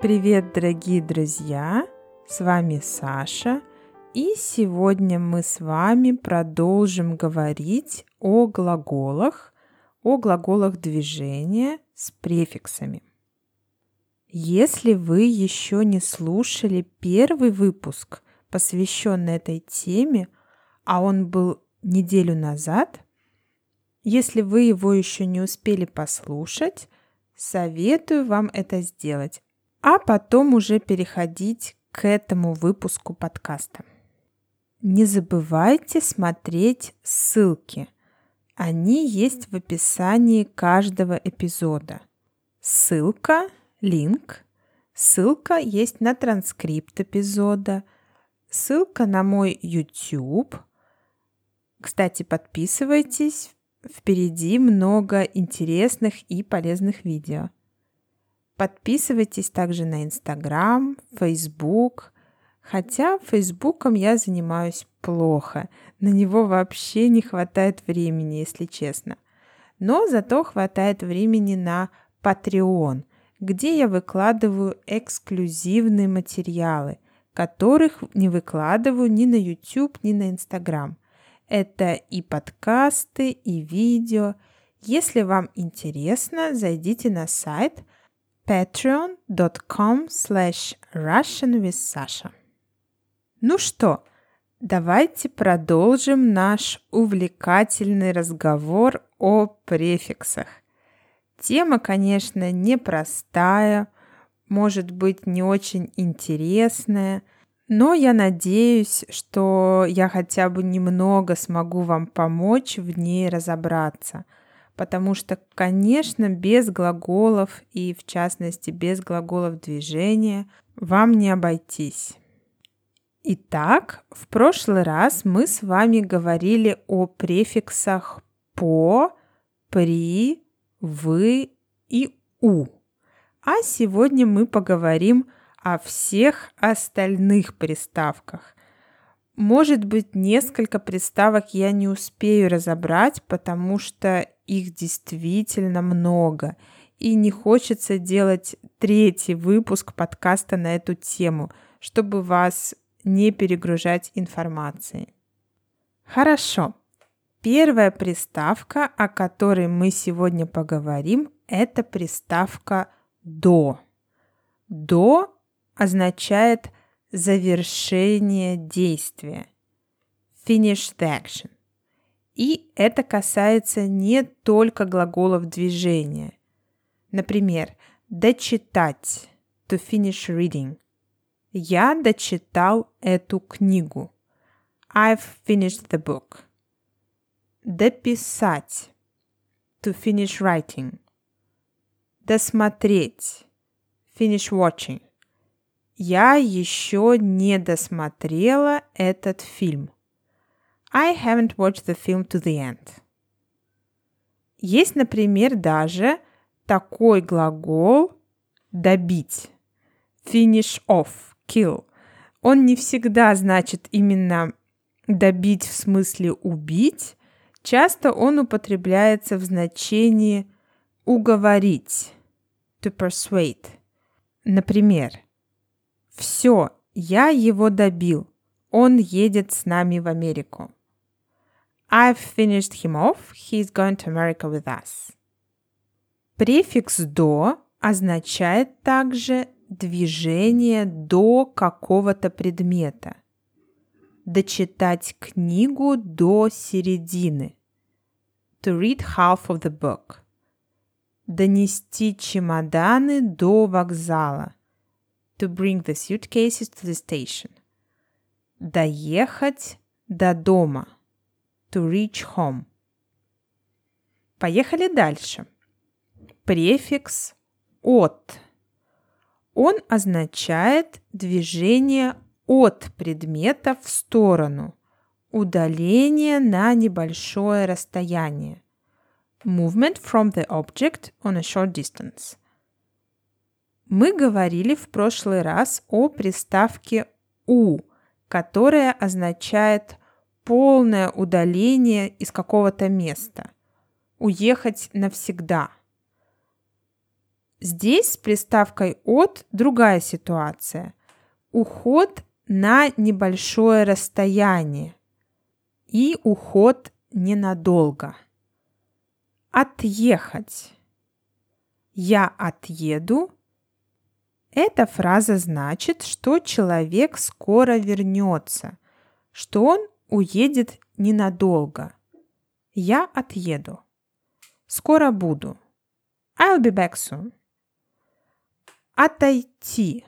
Привет, дорогие друзья! С вами Саша, и сегодня мы с вами продолжим говорить о глаголах, о глаголах движения с префиксами. Если вы еще не слушали первый выпуск, посвященный этой теме, а он был неделю назад, если вы его еще не успели послушать, советую вам это сделать, а потом уже переходить к этому выпуску подкаста. Не забывайте смотреть ссылки. Они есть в описании каждого эпизода. Ссылка, линк, ссылка есть на транскрипт эпизода, ссылка на мой YouTube. Кстати, подписывайтесь, впереди много интересных и полезных видео. Подписывайтесь также на Инстаграм, Фейсбук. Хотя Фейсбуком я занимаюсь плохо. На него вообще не хватает времени, если честно. Но зато хватает времени на Patreon, где я выкладываю эксклюзивные материалы, которых не выкладываю ни на YouTube, ни на Instagram. Это и подкасты, и видео. Если вам интересно, зайдите на сайт – patreon.com slash russianwithsasha. Ну что, давайте продолжим наш увлекательный разговор о префиксах. Тема, конечно, непростая, может быть, не очень интересная, но я надеюсь, что я хотя бы немного смогу вам помочь в ней разобраться – потому что, конечно, без глаголов и, в частности, без глаголов движения вам не обойтись. Итак, в прошлый раз мы с вами говорили о префиксах по, при, вы и у. А сегодня мы поговорим о всех остальных приставках. Может быть, несколько приставок я не успею разобрать, потому что их действительно много. И не хочется делать третий выпуск подкаста на эту тему, чтобы вас не перегружать информацией. Хорошо. Первая приставка, о которой мы сегодня поговорим, это приставка «до». «До» означает завершение действия. Finish the action. И это касается не только глаголов движения. Например, дочитать, to finish reading. Я дочитал эту книгу. I've finished the book. Дописать, to finish writing. Досмотреть, finish watching. Я еще не досмотрела этот фильм. I haven't watched the film to the end. Есть, например, даже такой глагол добить. Finish off, kill. Он не всегда значит именно добить в смысле убить. Часто он употребляется в значении уговорить, to persuade. Например, все, я его добил. Он едет с нами в Америку. I've finished him off. He's going to America with us. Префикс «до» означает также движение до какого-то предмета. Дочитать книгу до середины. To read half of the book. Донести чемоданы до вокзала. To bring the suitcases to the station. Доехать до дома – to reach home. Поехали дальше. Префикс от. Он означает движение от предмета в сторону, удаление на небольшое расстояние. Movement from the object on a short distance. Мы говорили в прошлый раз о приставке у, которая означает полное удаление из какого-то места. Уехать навсегда. Здесь с приставкой от другая ситуация. Уход на небольшое расстояние и уход ненадолго. Отъехать. Я отъеду. Эта фраза значит, что человек скоро вернется, что он уедет ненадолго. Я отъеду. Скоро буду. I'll be back soon. Отойти.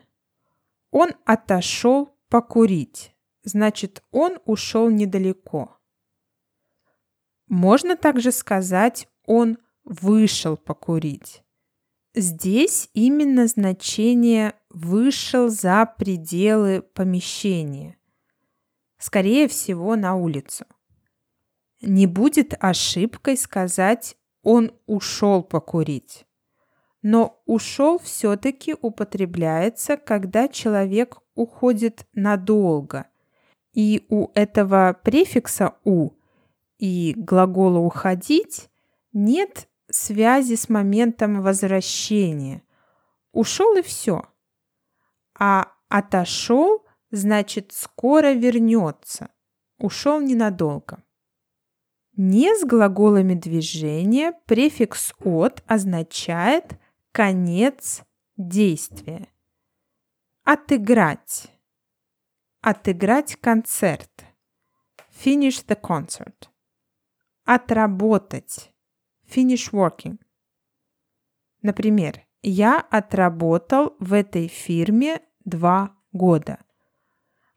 Он отошел покурить. Значит, он ушел недалеко. Можно также сказать, он вышел покурить. Здесь именно значение вышел за пределы помещения. Скорее всего, на улицу. Не будет ошибкой сказать «он ушел покурить». Но ушел все-таки употребляется, когда человек уходит надолго. И у этого префикса «у» и глагола «уходить» нет связи с моментом возвращения. Ушел и все. А отошел значит скоро вернется. Ушел ненадолго. Не с глаголами движения префикс от означает конец действия. Отыграть. Отыграть концерт. Finish the concert. Отработать. Finish working. Например, я отработал в этой фирме два года.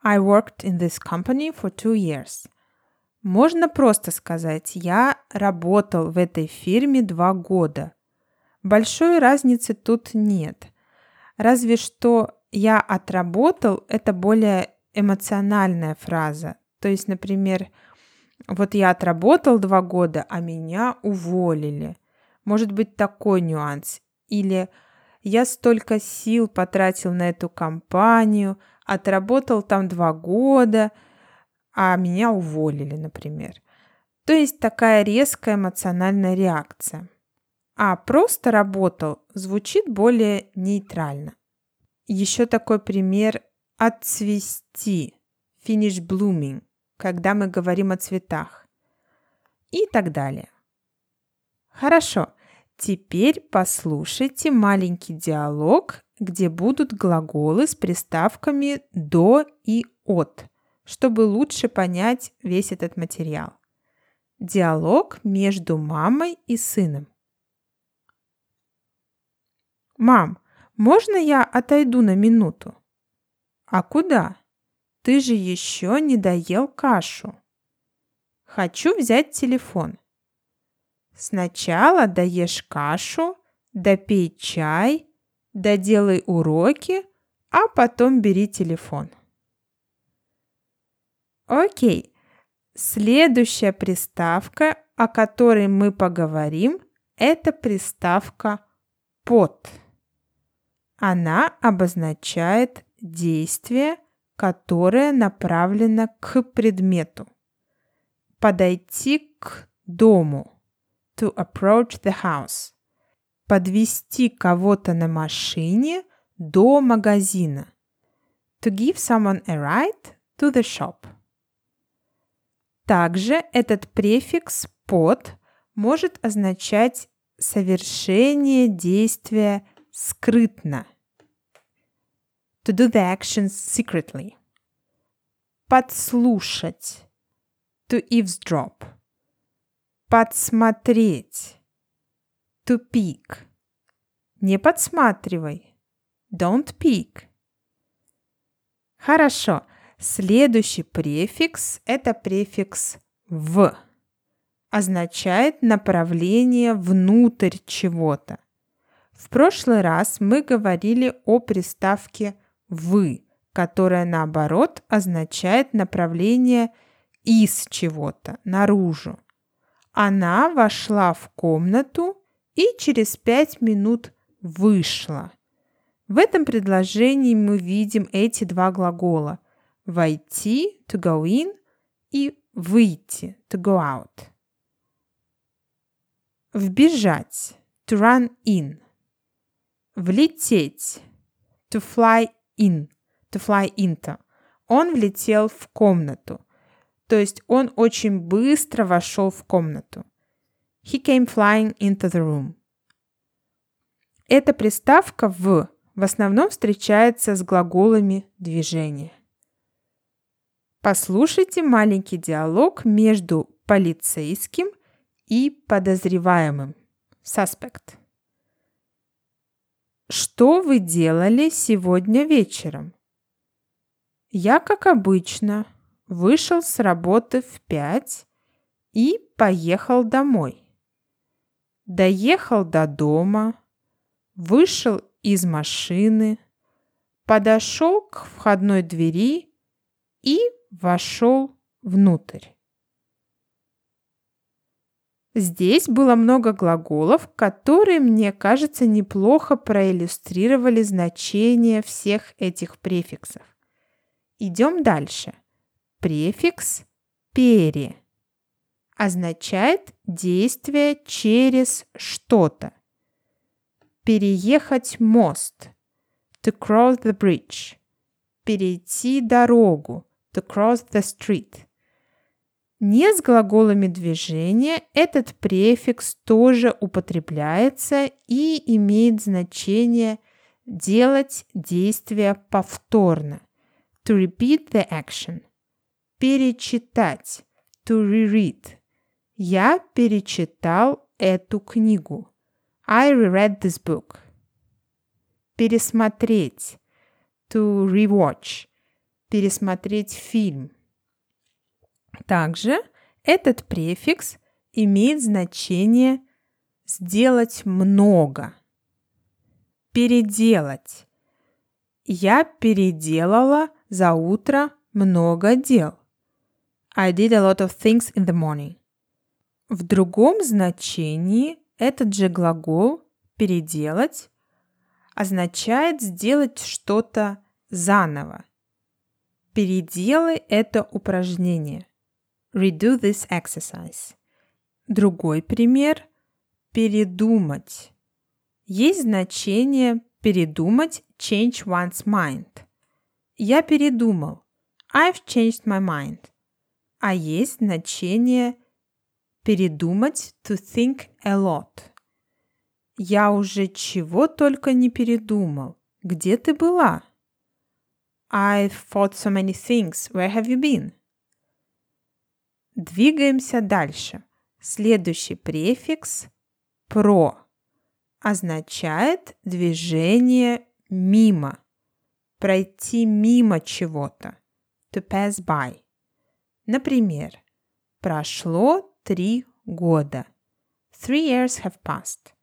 I worked in this company for two years. Можно просто сказать «я работал в этой фирме два года». Большой разницы тут нет. Разве что «я отработал» – это более эмоциональная фраза. То есть, например, вот я отработал два года, а меня уволили. Может быть такой нюанс. Или я столько сил потратил на эту компанию, отработал там два года – а меня уволили, например. То есть такая резкая эмоциональная реакция. А просто работал звучит более нейтрально. Еще такой пример отцвести, finish blooming, когда мы говорим о цветах. И так далее. Хорошо, теперь послушайте маленький диалог, где будут глаголы с приставками до и от – чтобы лучше понять весь этот материал. Диалог между мамой и сыном. «Мам, можно я отойду на минуту?» «А куда? Ты же еще не доел кашу». «Хочу взять телефон». «Сначала доешь кашу, допей чай, доделай уроки, а потом бери телефон». Окей. Следующая приставка, о которой мы поговорим, это приставка под. Она обозначает действие, которое направлено к предмету. Подойти к дому. To approach the house. Подвести кого-то на машине до магазина. To give someone a ride to the shop. Также этот префикс под может означать совершение действия скрытно. To do the actions secretly. Подслушать. To eavesdrop. Подсмотреть. Peek. Не подсматривай. Don't peek. Хорошо. Следующий префикс – это префикс «в». Означает направление внутрь чего-то. В прошлый раз мы говорили о приставке «вы», которая, наоборот, означает направление из чего-то, наружу. Она вошла в комнату и через пять минут вышла. В этом предложении мы видим эти два глагола войти, to go in, и выйти, to go out. Вбежать, to run in. Влететь. To fly in. To fly into. Он влетел в комнату. То есть он очень быстро вошел в комнату. He came flying into the room. Эта приставка в в основном встречается с глаголами движения. Послушайте маленький диалог между полицейским и подозреваемым. Suspect. Что вы делали сегодня вечером? Я, как обычно, вышел с работы в пять и поехал домой. Доехал до дома, вышел из машины, подошел к входной двери и вошел внутрь. Здесь было много глаголов, которые, мне кажется, неплохо проиллюстрировали значение всех этих префиксов. Идем дальше. Префикс «пере» означает действие через что-то. Переехать мост. To cross the bridge. Перейти дорогу. To cross the street. Не с глаголами движения этот префикс тоже употребляется и имеет значение делать действие повторно. To repeat the action. Перечитать. To reread. Я перечитал эту книгу. I reread this book. Пересмотреть. To rewatch. Пересмотреть фильм. Также этот префикс имеет значение сделать много. Переделать. Я переделала за утро много дел. I did a lot of things in the morning. В другом значении этот же глагол переделать означает сделать что-то заново. Переделай это упражнение. Redo this exercise. Другой пример – передумать. Есть значение передумать change one's mind. Я передумал. I've changed my mind. А есть значение передумать to think a lot. Я уже чего только не передумал. Где ты была? I've thought so many things. Where have you been? Двигаемся дальше. Следующий префикс про означает движение мимо, пройти мимо чего-то. To pass by. Например, прошло три года. Three years have passed.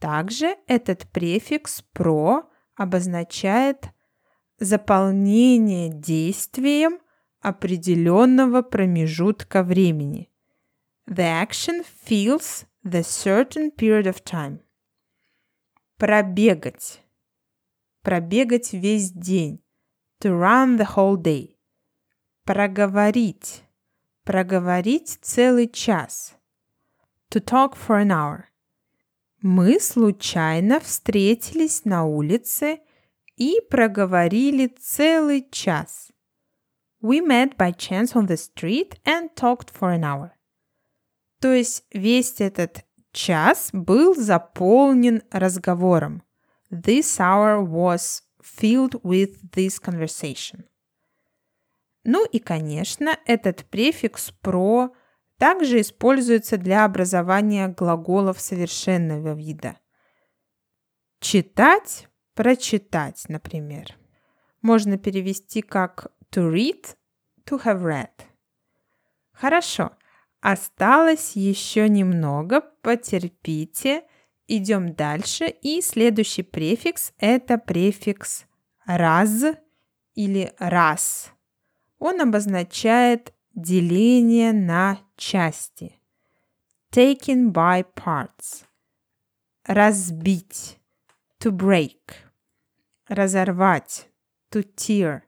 Также этот префикс про обозначает заполнение действием определенного промежутка времени. The action fills the certain period of time. Пробегать. Пробегать весь день. To run the whole day. Проговорить. Проговорить целый час. To talk for an hour. Мы случайно встретились на улице и проговорили целый час. We met by chance on the street and talked for an hour. То есть весь этот час был заполнен разговором. This hour was filled with this conversation. Ну и, конечно, этот префикс «про» также используется для образования глаголов совершенного вида. Читать, прочитать, например. Можно перевести как to read, to have read. Хорошо, осталось еще немного, потерпите. Идем дальше, и следующий префикс – это префикс раз или раз. Он обозначает деление на части. Taken by parts. Разбить. To break. Разорвать. To tear.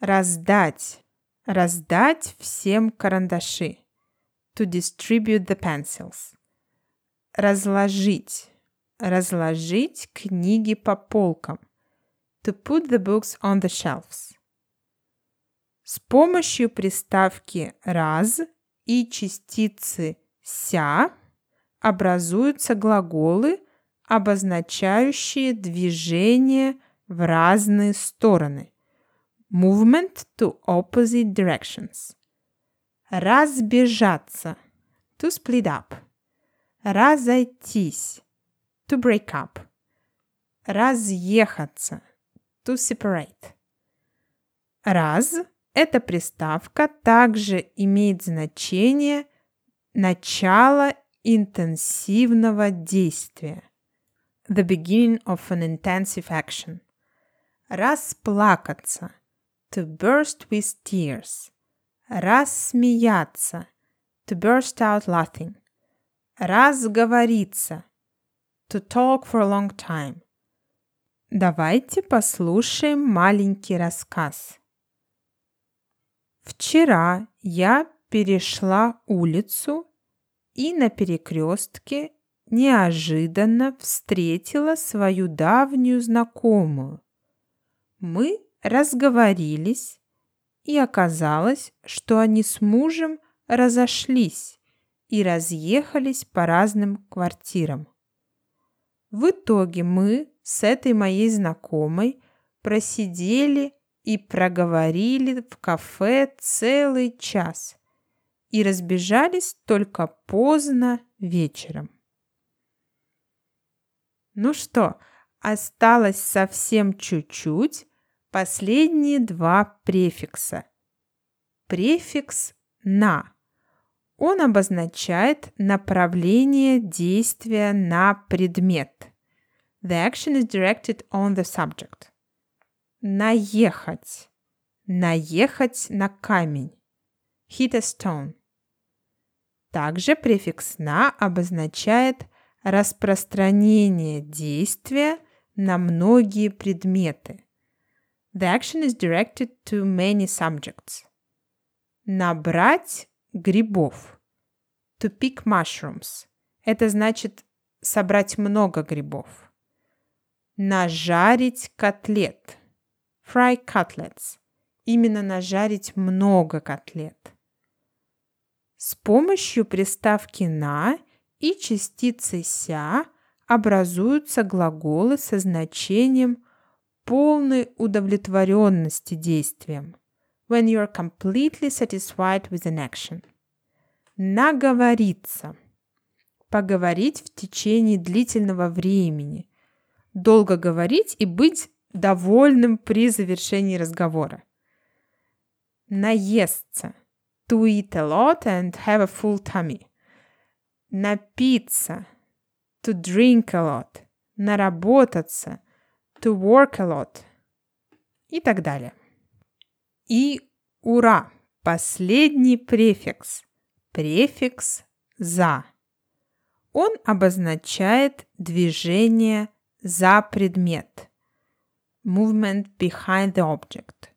Раздать. Раздать всем карандаши. To distribute the pencils. Разложить. разложить книги по полкам. To put the books on the shelves. С помощью приставки раз и частицы ся образуются глаголы, обозначающие движение в разные стороны. Movement to opposite directions. Разбежаться. To split up. Разойтись. To break up. Разъехаться. To separate. Раз эта приставка также имеет значение начала интенсивного действия. The beginning of an intensive action. Расплакаться. To burst with tears. Рассмеяться. To burst out laughing. Разговориться. To talk for a long time. Давайте послушаем маленький рассказ. Вчера я перешла улицу и на перекрестке неожиданно встретила свою давнюю знакомую. Мы разговорились, и оказалось, что они с мужем разошлись и разъехались по разным квартирам. В итоге мы с этой моей знакомой просидели и проговорили в кафе целый час и разбежались только поздно вечером. Ну что, осталось совсем чуть-чуть, последние два префикса. Префикс «на». Он обозначает направление действия на предмет. The action is directed on the subject. Наехать. Наехать на камень. Hit a stone. Также префикс «на» обозначает распространение действия на многие предметы. The action is directed to many subjects. Набрать грибов. To pick mushrooms. Это значит собрать много грибов. Нажарить котлет. Fry cutlets. Именно нажарить много котлет. С помощью приставки «на» и частицы «ся» образуются глаголы со значением полной удовлетворенности действием. When you are completely satisfied with an action. Наговориться. Поговорить в течение длительного времени. Долго говорить и быть довольным при завершении разговора. Наесться. To eat a lot and have a full tummy. Напиться. To drink a lot. Наработаться. To work a lot. И так далее. И ура! Последний префикс. Префикс «за». Он обозначает движение за предмет – movement behind the object.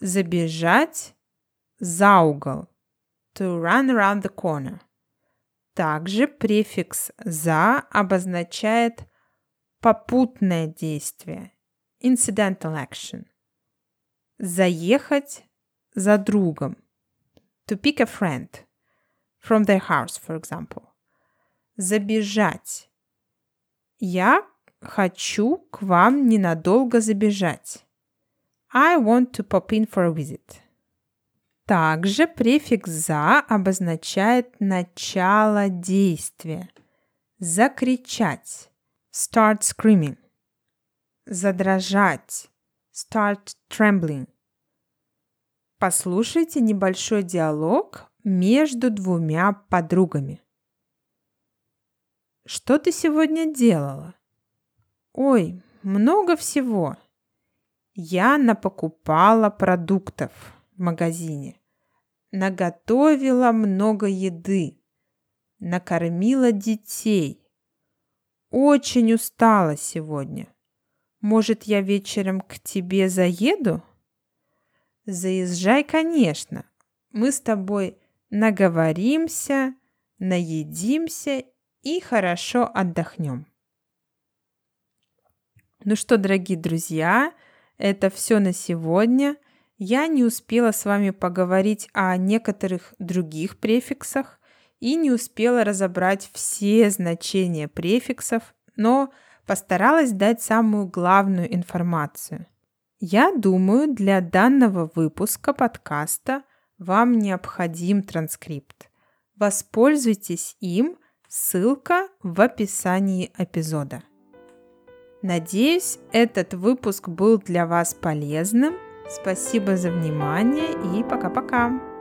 Забежать за угол. To run around the corner. Также префикс «за» обозначает попутное действие. Incidental action. Заехать за другом. To pick a friend. From their house, for example. Забежать. Я Хочу к вам ненадолго забежать. I want to pop in for a visit. Также префикс «за» обозначает начало действия. Закричать. Start screaming. Задрожать. Start trembling. Послушайте небольшой диалог между двумя подругами. Что ты сегодня делала? Ой, много всего. Я напокупала продуктов в магазине. Наготовила много еды. Накормила детей. Очень устала сегодня. Может, я вечером к тебе заеду? Заезжай, конечно. Мы с тобой наговоримся, наедимся и хорошо отдохнем. Ну что, дорогие друзья, это все на сегодня. Я не успела с вами поговорить о некоторых других префиксах и не успела разобрать все значения префиксов, но постаралась дать самую главную информацию. Я думаю, для данного выпуска подкаста вам необходим транскрипт. Воспользуйтесь им, ссылка в описании эпизода. Надеюсь, этот выпуск был для вас полезным. Спасибо за внимание и пока-пока.